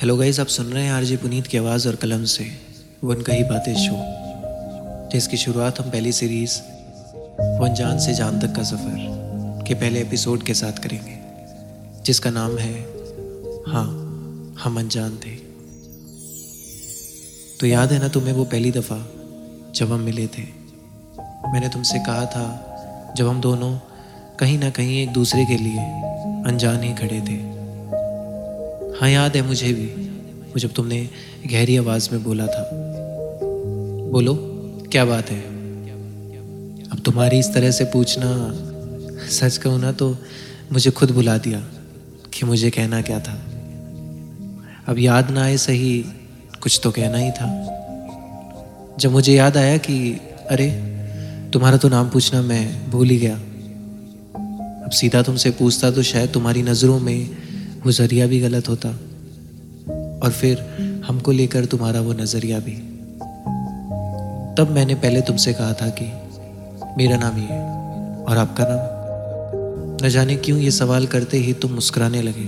Hello guys आप सुन रहे हैं आरजे पुनीत की आवाज़ और कलम से वन कही बातें शो जिसकी शुरुआत हम पहली सीरीज़ वन जान से जान तक का सफ़र के पहले एपिसोड के साथ करेंगे, जिसका नाम है हाँ हम अनजान थे। तो याद है ना तुम्हें वो पहली दफ़ा जब हम मिले थे? मैंने तुमसे कहा था, जब हम दोनों कहीं ना कहीं एक दूसरे के लिए अनजान ही खड़े थे। हाँ याद है मुझे भी जब तुमने गहरी आवाज़ में बोला था। बोलो, क्या बात है? अब तुम्हारी इस तरह से पूछना सच कहूँ ना तो मुझे खुद बुला दिया कि मुझे कहना क्या था। अब याद ना आए सही, कुछ तो कहना ही था। जब मुझे याद आया कि, अरे, तुम्हारा तो नाम पूछना मैं भूल ही गया। अब सीधा तुमसे पूछता तो शायद तुम्हारी नज़रों में वो ज़रिया भी गलत होता और फिर हमको लेकर तुम्हारा वो नज़रिया भी। तब मैंने पहले तुमसे कहा था कि मेरा नाम ये और आपका नाम। न जाने क्यों ये सवाल करते ही तुम मुस्कुराने लगे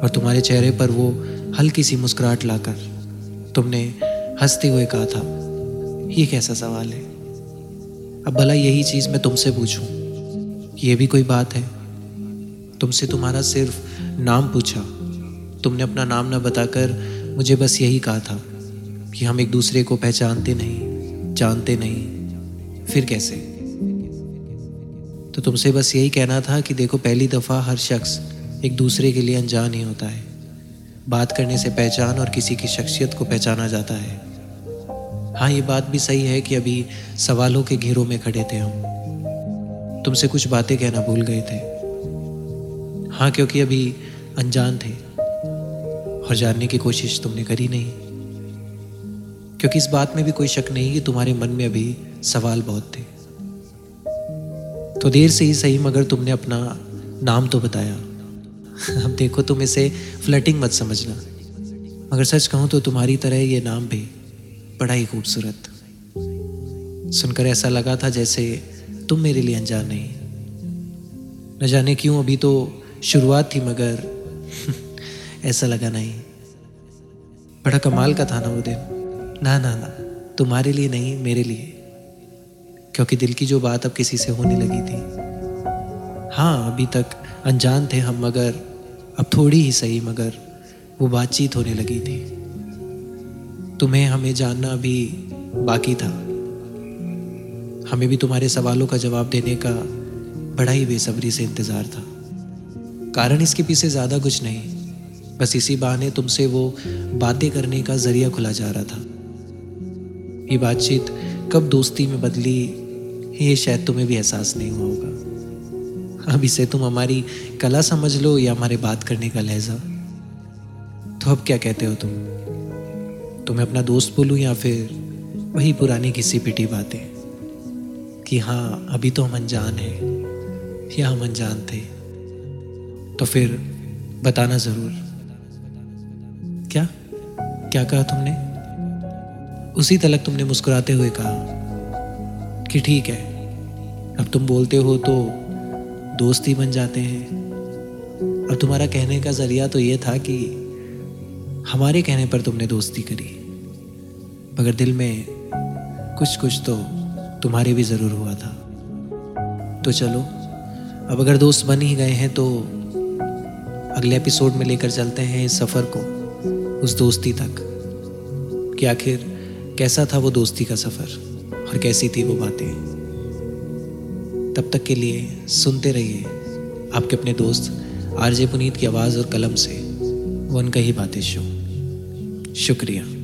और तुम्हारे चेहरे पर वो हल्की सी मुस्कुराहट लाकर तुमने हँसते हुए कहा था, ये कैसा सवाल है? अब भला यही चीज़ मैं तुमसे पूछूँ। ये भी कोई बात है? तुमसे तुम्हारा सिर्फ़ नाम पूछा। तुमने अपना नाम न बताकर मुझे बस यही कहा था कि हम एक दूसरे को पहचानते नहीं, जानते नहीं। फिर कैसे? तो तुमसे बस यही कहना था कि देखो, पहली दफ़ा हर शख्स एक दूसरे के लिए अनजान ही होता है। बात करने से पहचान और किसी की शख्सियत को पहचाना जाता है। हाँ ये बात भी सही है कि अभी सवालों के घेरों में खड़े थे हम। तुमसे कुछ बातें कहना भूल गए थे। हाँ क्योंकि अभी अनजान थे और जानने की कोशिश तुमने करी नहीं। क्योंकि इस बात में भी कोई शक नहीं कि तुम्हारे मन में अभी सवाल बहुत थे। तो देर से ही सही, मगर तुमने अपना नाम तो बताया। अब देखो, तुम इसे फ्लटिंग मत समझना। मगर सच कहूँ तो तुम्हारी तरह ये नाम भी बड़ा ही खूबसूरत। सुनकर ऐसा लगा था जैसे तुम मेरे लिए अनजान नहीं। न जाने क्यों, अभी तो शुरुआत थी, मगर ऐसा लगा नहीं। बड़ा कमाल का था ना वो दिन। ना ना ना, तुम्हारे लिए नहीं, मेरे लिए। क्योंकि दिल की जो बात अब किसी से होने लगी थी। हाँ अभी तक अनजान थे हम, मगर अब थोड़ी ही सही, मगर वो बातचीत होने लगी थी। तुम्हें हमें जानना भी बाकी था। हमें भी तुम्हारे सवालों का जवाब देने का बड़ा ही बेसब्री से इंतज़ार था। कारण इसके पीछे ज़्यादा कुछ नहीं। बस इसी बहाने तुमसे वो बातें करने का ज़रिया खुला जा रहा था। ये बातचीत कब दोस्ती में बदली, ये शायद तुम्हें भी एहसास नहीं हुआ होगा। अब इसे तुम हमारी कला समझ लो या हमारे बात करने का लहजा। तो अब क्या कहते हो तुम? तुम्हें अपना दोस्त बोलूँ या फिर वही पुरानी किसी पिटी बातें? कि हाँ अभी तो हम अनजान हैं, या हम अनजान थे तो फिर बताना ज़रूर। क्या? क्या कहा तुमने? उसी तलक तुमने मुस्कुराते हुए कहा कि ठीक है, अब तुम बोलते हो तो दोस्त ही बन जाते हैं। अब तुम्हारा कहने का ज़रिया तो ये था कि हमारे कहने पर तुमने दोस्ती करी। मगर दिल में कुछ कुछ तो तुम्हारे भी ज़रूर हुआ था। तो चलो, अब अगर दोस्त बन ही गए हैं तो अगले एपिसोड में लेकर चलते हैं इस सफ़र को। उस दोस्ती तक कि आखिर कैसा था वो दोस्ती का सफ़र और कैसी थी वो बातें। तब तक के लिए सुनते रहिए आपके अपने दोस्त आरजे पुनीत की आवाज़ और कलम से वो उनका ही बातें शो। शुक्रिया।